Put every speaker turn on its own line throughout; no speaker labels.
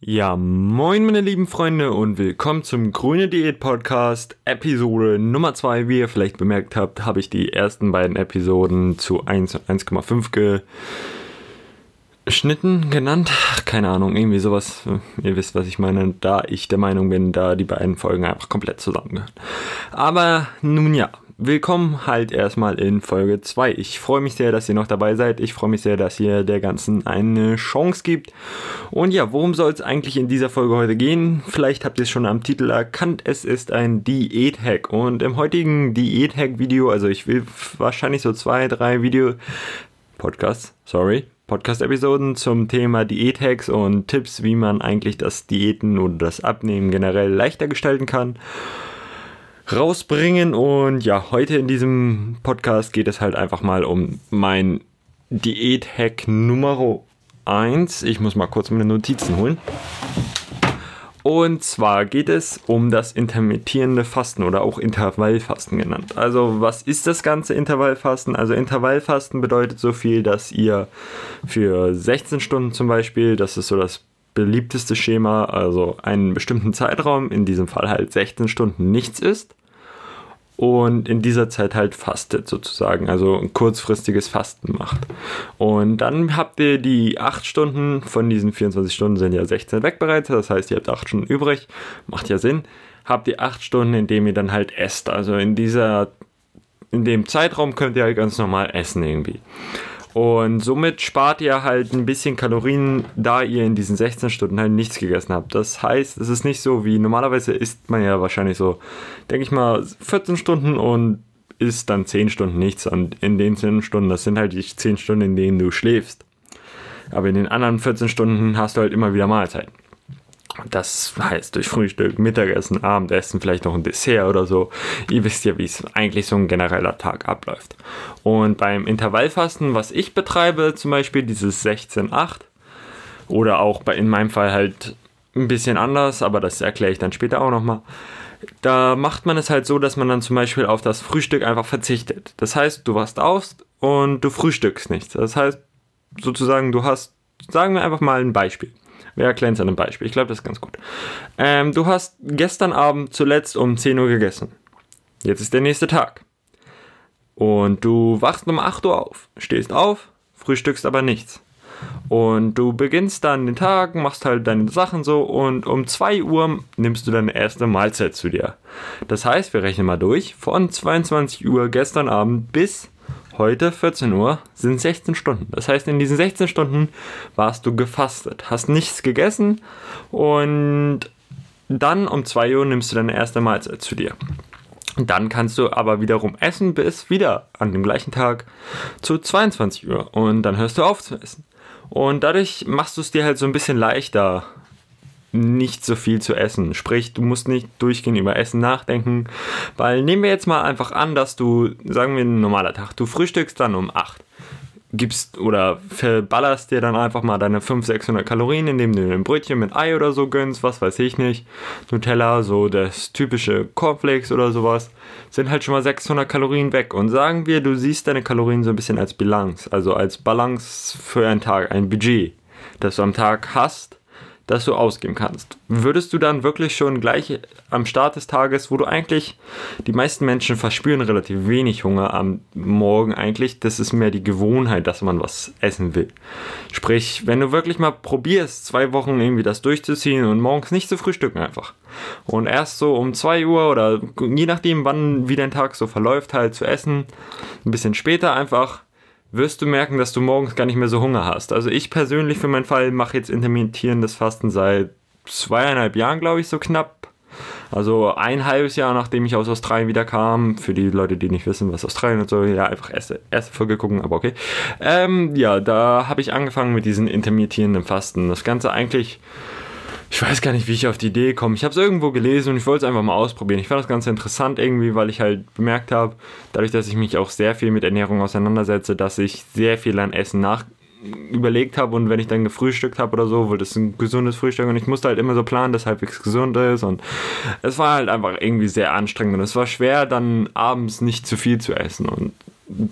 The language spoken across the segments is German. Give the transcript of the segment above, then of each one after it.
Ja, moin meine lieben Freunde und willkommen zum Grüne Diät Podcast Episode Nummer 2. Wie ihr vielleicht bemerkt habt, habe ich die ersten beiden Episoden zu 1 und 1,5 geschnitten, genannt. Keine Ahnung, irgendwie sowas. Ihr wisst, was ich meine, da ich der Meinung bin, da die beiden Folgen einfach komplett zusammengehören. Aber nun ja, willkommen halt erstmal in Folge 2. Ich freue mich sehr, dass ihr noch dabei seid. Ich freue mich sehr, dass ihr der Ganzen eine Chance gibt. Und ja, worum soll es eigentlich in dieser Folge heute gehen? Vielleicht habt ihr es schon am Titel erkannt. Es ist ein Diät-Hack. Und im heutigen Diät-Hack-Video, also ich will wahrscheinlich so zwei, drei Video, Podcasts, sorry, Podcast-Episoden zum Thema Diät-Hacks und Tipps, wie man eigentlich das Diäten oder das Abnehmen generell leichter gestalten kann rausbringen. Und ja, heute in diesem Podcast geht es halt einfach mal um mein Diät-Hack Nummer 1. Ich muss mal kurz meine Notizen holen. Und zwar geht es um das intermittierende Fasten oder auch Intervallfasten genannt. Also was ist das ganze Intervallfasten? Also Intervallfasten bedeutet so viel, dass ihr für 16 Stunden zum Beispiel, das ist so das beliebteste Schema, also einen bestimmten Zeitraum, in diesem Fall halt 16 Stunden nichts isst und in dieser Zeit halt fastet sozusagen, also ein kurzfristiges Fasten macht. Und dann habt ihr die 8 Stunden, von diesen 24 Stunden sind ja 16 weg bereits, das heißt, ihr habt 8 Stunden übrig, macht ja Sinn, habt ihr 8 Stunden, in dem ihr dann halt esst. Also in dieser, in dem Zeitraum könnt ihr halt ganz normal essen irgendwie. Und somit spart ihr halt ein bisschen Kalorien, da ihr in diesen 16 Stunden halt nichts gegessen habt. Das heißt, es ist nicht so wie normalerweise isst man ja wahrscheinlich so, denke ich mal, 14 Stunden und isst dann 10 Stunden nichts. Und in den 10 Stunden, das sind halt die 10 Stunden, in denen du schläfst. Aber in den anderen 14 Stunden hast du halt immer wieder Mahlzeiten. Das heißt durch Frühstück, Mittagessen, Abendessen, vielleicht noch ein Dessert oder so. Ihr wisst ja, wie es eigentlich so ein genereller Tag abläuft. Und beim Intervallfasten, was ich betreibe, zum Beispiel dieses 16-8 oder auch bei, in meinem Fall halt ein bisschen anders, aber das erkläre ich dann später auch nochmal. Da macht man es halt so, dass man dann zum Beispiel auf das Frühstück einfach verzichtet. Das heißt, du wachst auf und du frühstückst nichts. Das heißt, sozusagen, du hast, sagen wir einfach mal ein Beispiel. Erklären es an einem Beispiel. Ich glaube, das ist ganz gut. Ähm, du hast gestern Abend zuletzt um 10 Uhr gegessen. Jetzt ist der nächste Tag. Und du wachst um 8 Uhr auf, stehst auf, frühstückst aber nichts. Und du beginnst dann den Tag, machst halt deine Sachen so und um 2 Uhr nimmst du deine erste Mahlzeit zu dir. Das heißt, wir rechnen mal durch, von 22 Uhr gestern Abend bis heute 14 Uhr sind 16 Stunden. Das heißt, in diesen 16 Stunden warst du gefastet, hast nichts gegessen und dann um 2 Uhr nimmst du deine erste Mahlzeit zu dir. Dann kannst du aber wiederum essen bis wieder an dem gleichen Tag zu 22 Uhr und dann hörst du auf zu essen. Und dadurch machst du es dir halt so ein bisschen leichter, nicht so viel zu essen. Sprich, du musst nicht durchgehend über Essen nachdenken, weil nehmen wir jetzt mal einfach an, dass du, sagen wir ein normaler Tag, du frühstückst dann um 8 gibst oder verballerst dir dann einfach mal deine 500, 600 Kalorien, indem du ein Brötchen mit Ei oder so gönnst, was weiß ich nicht. Nutella, so das typische Cornflakes oder sowas, sind halt schon mal 600 Kalorien weg. Und sagen wir, du siehst deine Kalorien so ein bisschen als Balance, also als Balance für einen Tag, ein Budget, das du am Tag hast das du ausgeben kannst. Würdest du dann wirklich schon gleich am Start des Tages, wo du eigentlich, die meisten Menschen verspüren relativ wenig Hunger am Morgen eigentlich, das ist mehr die Gewohnheit, dass man was essen will. Sprich, wenn du wirklich mal probierst, zwei Wochen irgendwie das durchzuziehen und morgens nicht zu frühstücken einfach. Und erst so um 2 Uhr oder je nachdem, wann wie dein Tag so verläuft, halt zu essen, ein bisschen später einfach wirst du merken, dass du morgens gar nicht mehr so Hunger hast. Also ich persönlich für meinen Fall mache jetzt intermittierendes Fasten seit zweieinhalb Jahren, glaube ich, so knapp. Also ein halbes Jahr, nachdem ich aus Australien wieder kam. Für die Leute, die nicht wissen, was Australien und so, ja, einfach erste, erste Folge gucken, aber okay. Ähm, ja, da habe ich angefangen mit diesem intermittierenden Fasten. Das Ganze eigentlich ich weiß gar nicht, wie ich auf die Idee komme. Ich habe es irgendwo gelesen und ich wollte es einfach mal ausprobieren. Ich fand das ganz interessant irgendwie, weil ich halt bemerkt habe, dadurch, dass ich mich auch sehr viel mit Ernährung auseinandersetze, dass ich sehr viel an Essen nach überlegt habe und wenn ich dann gefrühstückt habe oder so, wollte es ein gesundes Frühstück und ich musste halt immer so planen, dass halbwegs gesund ist und es war halt einfach irgendwie sehr anstrengend und es war schwer dann abends nicht zu viel zu essen und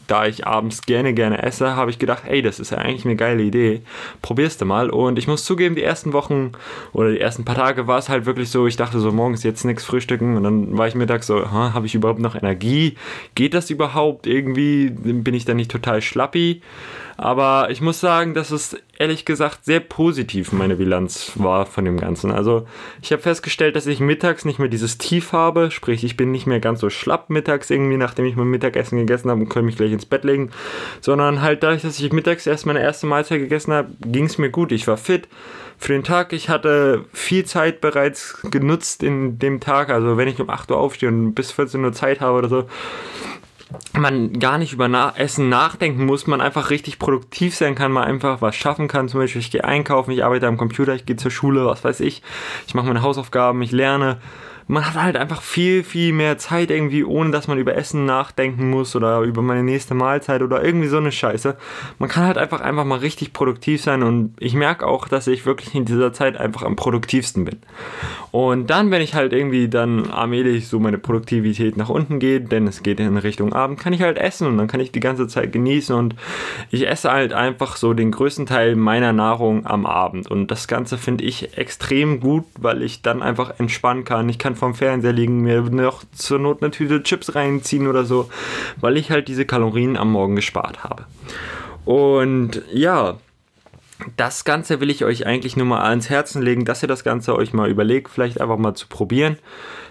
da ich abends gerne, gerne esse, habe ich gedacht, ey, das ist ja eigentlich eine geile Idee. Probierst du mal. Und ich muss zugeben, die ersten Wochen oder die ersten paar Tage war es halt wirklich so, ich dachte so, morgens jetzt nichts frühstücken und dann war ich mittags so, habe ich überhaupt noch Energie? Geht das überhaupt irgendwie? Bin ich da nicht total schlappi? Aber ich muss sagen, dass es ehrlich gesagt sehr positiv meine Bilanz war von dem Ganzen. Also ich habe festgestellt, dass ich mittags nicht mehr dieses Tief habe, sprich ich bin nicht mehr ganz so schlapp mittags irgendwie, nachdem ich mein Mittagessen gegessen habe und kann mich gleich ins Bett legen, sondern halt dadurch, dass ich mittags erst meine erste Mahlzeit gegessen habe, ging es mir gut. Ich war fit für den Tag. Ich hatte viel Zeit bereits genutzt in dem Tag. Also wenn ich um 8 Uhr aufstehe und bis 14 Uhr Zeit habe oder so, man gar nicht über Na Essen nachdenken muss, man einfach richtig produktiv sein kann, man einfach was schaffen kann. Zum Beispiel, ich gehe einkaufen, ich arbeite am Computer, ich gehe zur Schule, was weiß ich. Ich mache meine Hausaufgaben, ich lerne man hat halt einfach viel, viel mehr Zeit irgendwie, ohne dass man über Essen nachdenken muss oder über meine nächste Mahlzeit oder irgendwie so eine Scheiße. Man kann halt einfach einfach mal richtig produktiv sein und ich merke auch, dass ich wirklich in dieser Zeit einfach am produktivsten bin. Und dann, wenn ich halt irgendwie dann allmählich so meine Produktivität nach unten geht, denn es geht in Richtung Abend, kann ich halt essen und dann kann ich die ganze Zeit genießen und ich esse halt einfach so den größten Teil meiner Nahrung am Abend und das Ganze finde ich extrem gut, weil ich dann einfach entspannen kann. Ich kann vorm Fernseher liegen, mir noch zur Not eine Tüte Chips reinziehen oder so, weil ich halt diese Kalorien am Morgen gespart habe. Und ja, das Ganze will ich euch eigentlich nur mal ans Herzen legen, dass ihr das Ganze euch mal überlegt, vielleicht einfach mal zu probieren.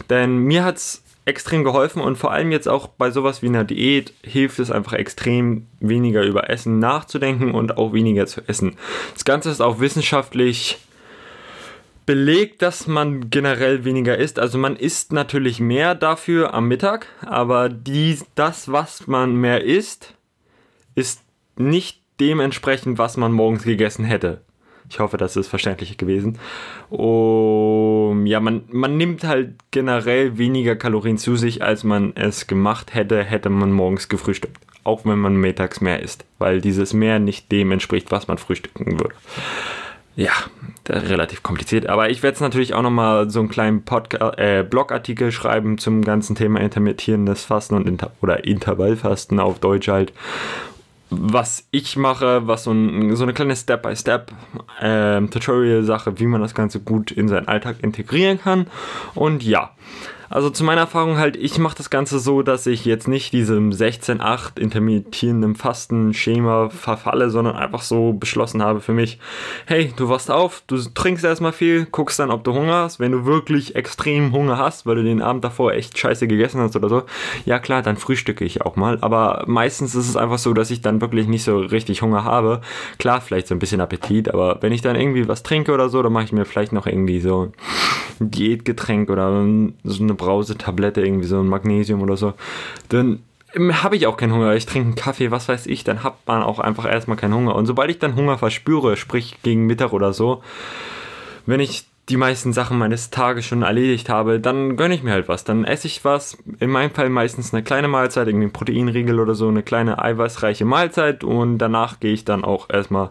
Denn mir hat es extrem geholfen und vor allem jetzt auch bei sowas wie einer Diät hilft es einfach extrem weniger über Essen nachzudenken und auch weniger zu essen. Das Ganze ist auch wissenschaftlich belegt, dass man generell weniger isst. Also man isst natürlich mehr dafür am Mittag, aber die, das, was man mehr isst, ist nicht dementsprechend, was man morgens gegessen hätte. Ich hoffe, das ist verständlich gewesen. Um, ja, man, man nimmt halt generell weniger Kalorien zu sich, als man es gemacht hätte, hätte man morgens gefrühstückt. Auch wenn man mittags mehr isst, weil dieses mehr nicht dem entspricht, was man frühstücken würde ja, relativ kompliziert. Aber ich werde es natürlich auch nochmal so einen kleinen Podcast, äh, Blogartikel schreiben zum ganzen Thema intermittierendes Fasten und Inter oder Intervallfasten auf Deutsch halt. Was ich mache, was so, ein, so eine kleine Step-by-Step-Tutorial-Sache, ähm, wie man das Ganze gut in seinen Alltag integrieren kann. Und ja, also zu meiner Erfahrung halt, ich mache das Ganze so, dass ich jetzt nicht diesem 16-8 intermittierenden Fasten-Schema verfalle, sondern einfach so beschlossen habe für mich, hey, du wachst auf, du trinkst erstmal viel, guckst dann, ob du Hunger hast. Wenn du wirklich extrem Hunger hast, weil du den Abend davor echt scheiße gegessen hast oder so, ja klar, dann frühstücke ich auch mal. Aber meistens ist es einfach so, dass ich dann wirklich nicht so richtig Hunger habe. Klar, vielleicht so ein bisschen Appetit, aber wenn ich dann irgendwie was trinke oder so, dann mache ich mir vielleicht noch irgendwie so ein Diätgetränk oder so eine Brausetablette, irgendwie so ein Magnesium oder so, dann habe ich auch keinen Hunger. Ich trinke einen Kaffee, was weiß ich, dann hat man auch einfach erstmal keinen Hunger. Und sobald ich dann Hunger verspüre, sprich gegen Mittag oder so, wenn ich die meisten Sachen meines Tages schon erledigt habe, dann gönne ich mir halt was. Dann esse ich was. In meinem Fall meistens eine kleine Mahlzeit, irgendwie ein Proteinriegel oder so, eine kleine eiweißreiche Mahlzeit und danach gehe ich dann auch erstmal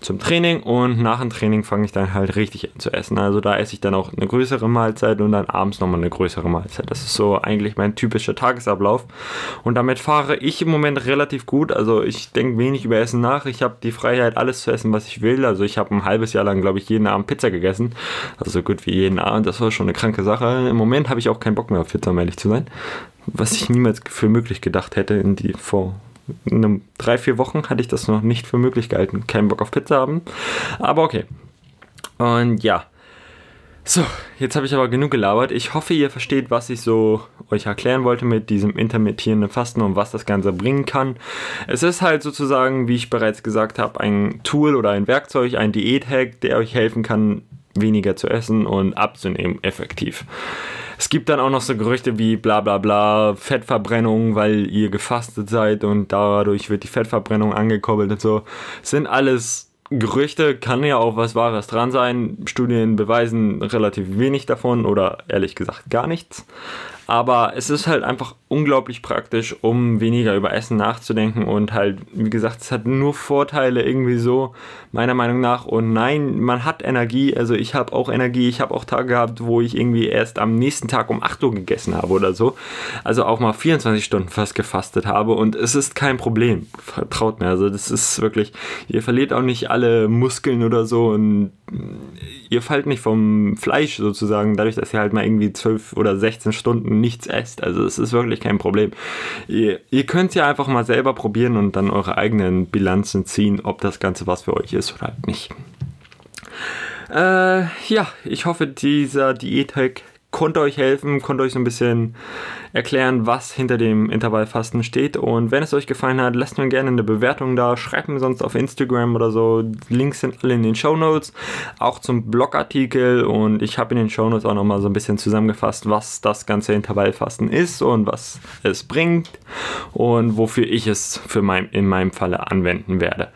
zum Training und nach dem Training fange ich dann halt richtig an zu essen. Also da esse ich dann auch eine größere Mahlzeit und dann abends nochmal eine größere Mahlzeit. Das ist so eigentlich mein typischer Tagesablauf und damit fahre ich im Moment relativ gut. Also ich denke wenig über Essen nach. Ich habe die Freiheit, alles zu essen, was ich will. Also ich habe ein halbes Jahr lang, glaube ich, jeden Abend Pizza gegessen. Also so gut wie jeden Abend. Das war schon eine kranke Sache. Im Moment habe ich auch keinen Bock mehr auf Pizza, um ehrlich zu sein. Was ich niemals für möglich gedacht hätte. In die, vor einem, drei, vier Wochen hatte ich das noch nicht für möglich gehalten. Keinen Bock auf Pizza haben. Aber okay. Und ja. So, jetzt habe ich aber genug gelabert. Ich hoffe, ihr versteht, was ich so euch erklären wollte mit diesem intermittierenden Fasten und was das Ganze bringen kann. Es ist halt sozusagen, wie ich bereits gesagt habe, ein Tool oder ein Werkzeug, ein Diät-Hack, der euch helfen kann, weniger zu essen und abzunehmen effektiv. Es gibt dann auch noch so Gerüchte wie bla bla bla, Fettverbrennung, weil ihr gefastet seid und dadurch wird die Fettverbrennung angekurbelt und so. Sind alles Gerüchte, kann ja auch was Wahres dran sein. Studien beweisen relativ wenig davon oder ehrlich gesagt gar nichts. Aber es ist halt einfach unglaublich praktisch, um weniger über Essen nachzudenken und halt, wie gesagt, es hat nur Vorteile irgendwie so, meiner Meinung nach. Und nein, man hat Energie, also ich habe auch Energie, ich habe auch Tage gehabt, wo ich irgendwie erst am nächsten Tag um 8 Uhr gegessen habe oder so. Also auch mal 24 Stunden fast gefastet habe und es ist kein Problem, vertraut mir. Also das ist wirklich, ihr verliert auch nicht alle Muskeln oder so und ihr fallt nicht vom Fleisch sozusagen, dadurch, dass ihr halt mal irgendwie 12 oder 16 Stunden nichts esst. Also es ist wirklich kein Problem. Ihr, ihr könnt es ja einfach mal selber probieren und dann eure eigenen Bilanzen ziehen, ob das Ganze was für euch ist oder halt nicht. Äh, ja, ich hoffe, dieser Diät-Hack konnte euch helfen, konnte euch so ein bisschen erklären, was hinter dem Intervallfasten steht. Und wenn es euch gefallen hat, lasst mir gerne eine Bewertung da, schreibt mir sonst auf Instagram oder so. Links sind alle in den Show Notes, auch zum Blogartikel. Und ich habe in den Show Notes auch nochmal so ein bisschen zusammengefasst, was das ganze Intervallfasten ist und was es bringt und wofür ich es für mein, in meinem Falle anwenden werde.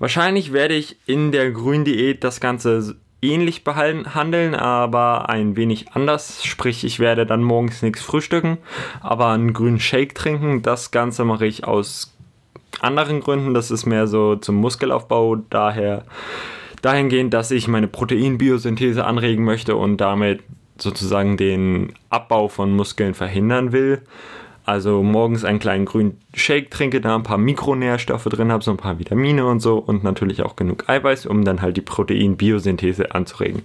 Wahrscheinlich werde ich in der Gründiät das Ganze ähnlich behandeln, aber ein wenig anders. Sprich, ich werde dann morgens nichts frühstücken, aber einen grünen Shake trinken. Das Ganze mache ich aus anderen Gründen. Das ist mehr so zum Muskelaufbau, daher dahingehend, dass ich meine Proteinbiosynthese anregen möchte und damit sozusagen den Abbau von Muskeln verhindern will. Also morgens einen kleinen grünen Shake trinke, da ein paar Mikronährstoffe drin habe, so ein paar Vitamine und so und natürlich auch genug Eiweiß, um dann halt die Protein-Biosynthese anzuregen.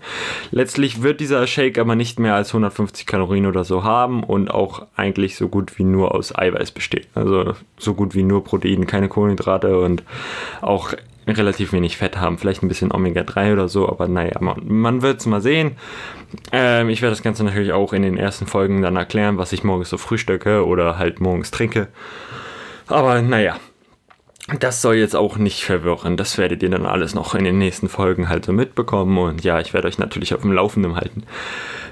Letztlich wird dieser Shake aber nicht mehr als 150 Kalorien oder so haben und auch eigentlich so gut wie nur aus Eiweiß besteht. Also so gut wie nur Protein, keine Kohlenhydrate und auch relativ wenig Fett haben, vielleicht ein bisschen Omega-3 oder so, aber naja, man, man wird es mal sehen. Ähm, ich werde das Ganze natürlich auch in den ersten Folgen dann erklären, was ich morgens so frühstücke oder halt morgens trinke. Aber naja, das soll jetzt auch nicht verwirren. Das werdet ihr dann alles noch in den nächsten Folgen halt so mitbekommen. Und ja, ich werde euch natürlich auf dem Laufenden halten.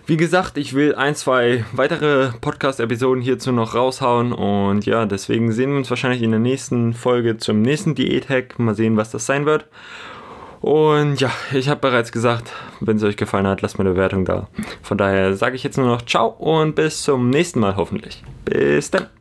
Wie gesagt, ich will ein, zwei weitere Podcast-Episoden hierzu noch raushauen. Und ja, deswegen sehen wir uns wahrscheinlich in der nächsten Folge zum nächsten Diät-Hack. Mal sehen, was das sein wird. Und ja, ich habe bereits gesagt, wenn es euch gefallen hat, lasst mir eine Bewertung da. Von daher sage ich jetzt nur noch Ciao und bis zum nächsten Mal hoffentlich. Bis dann.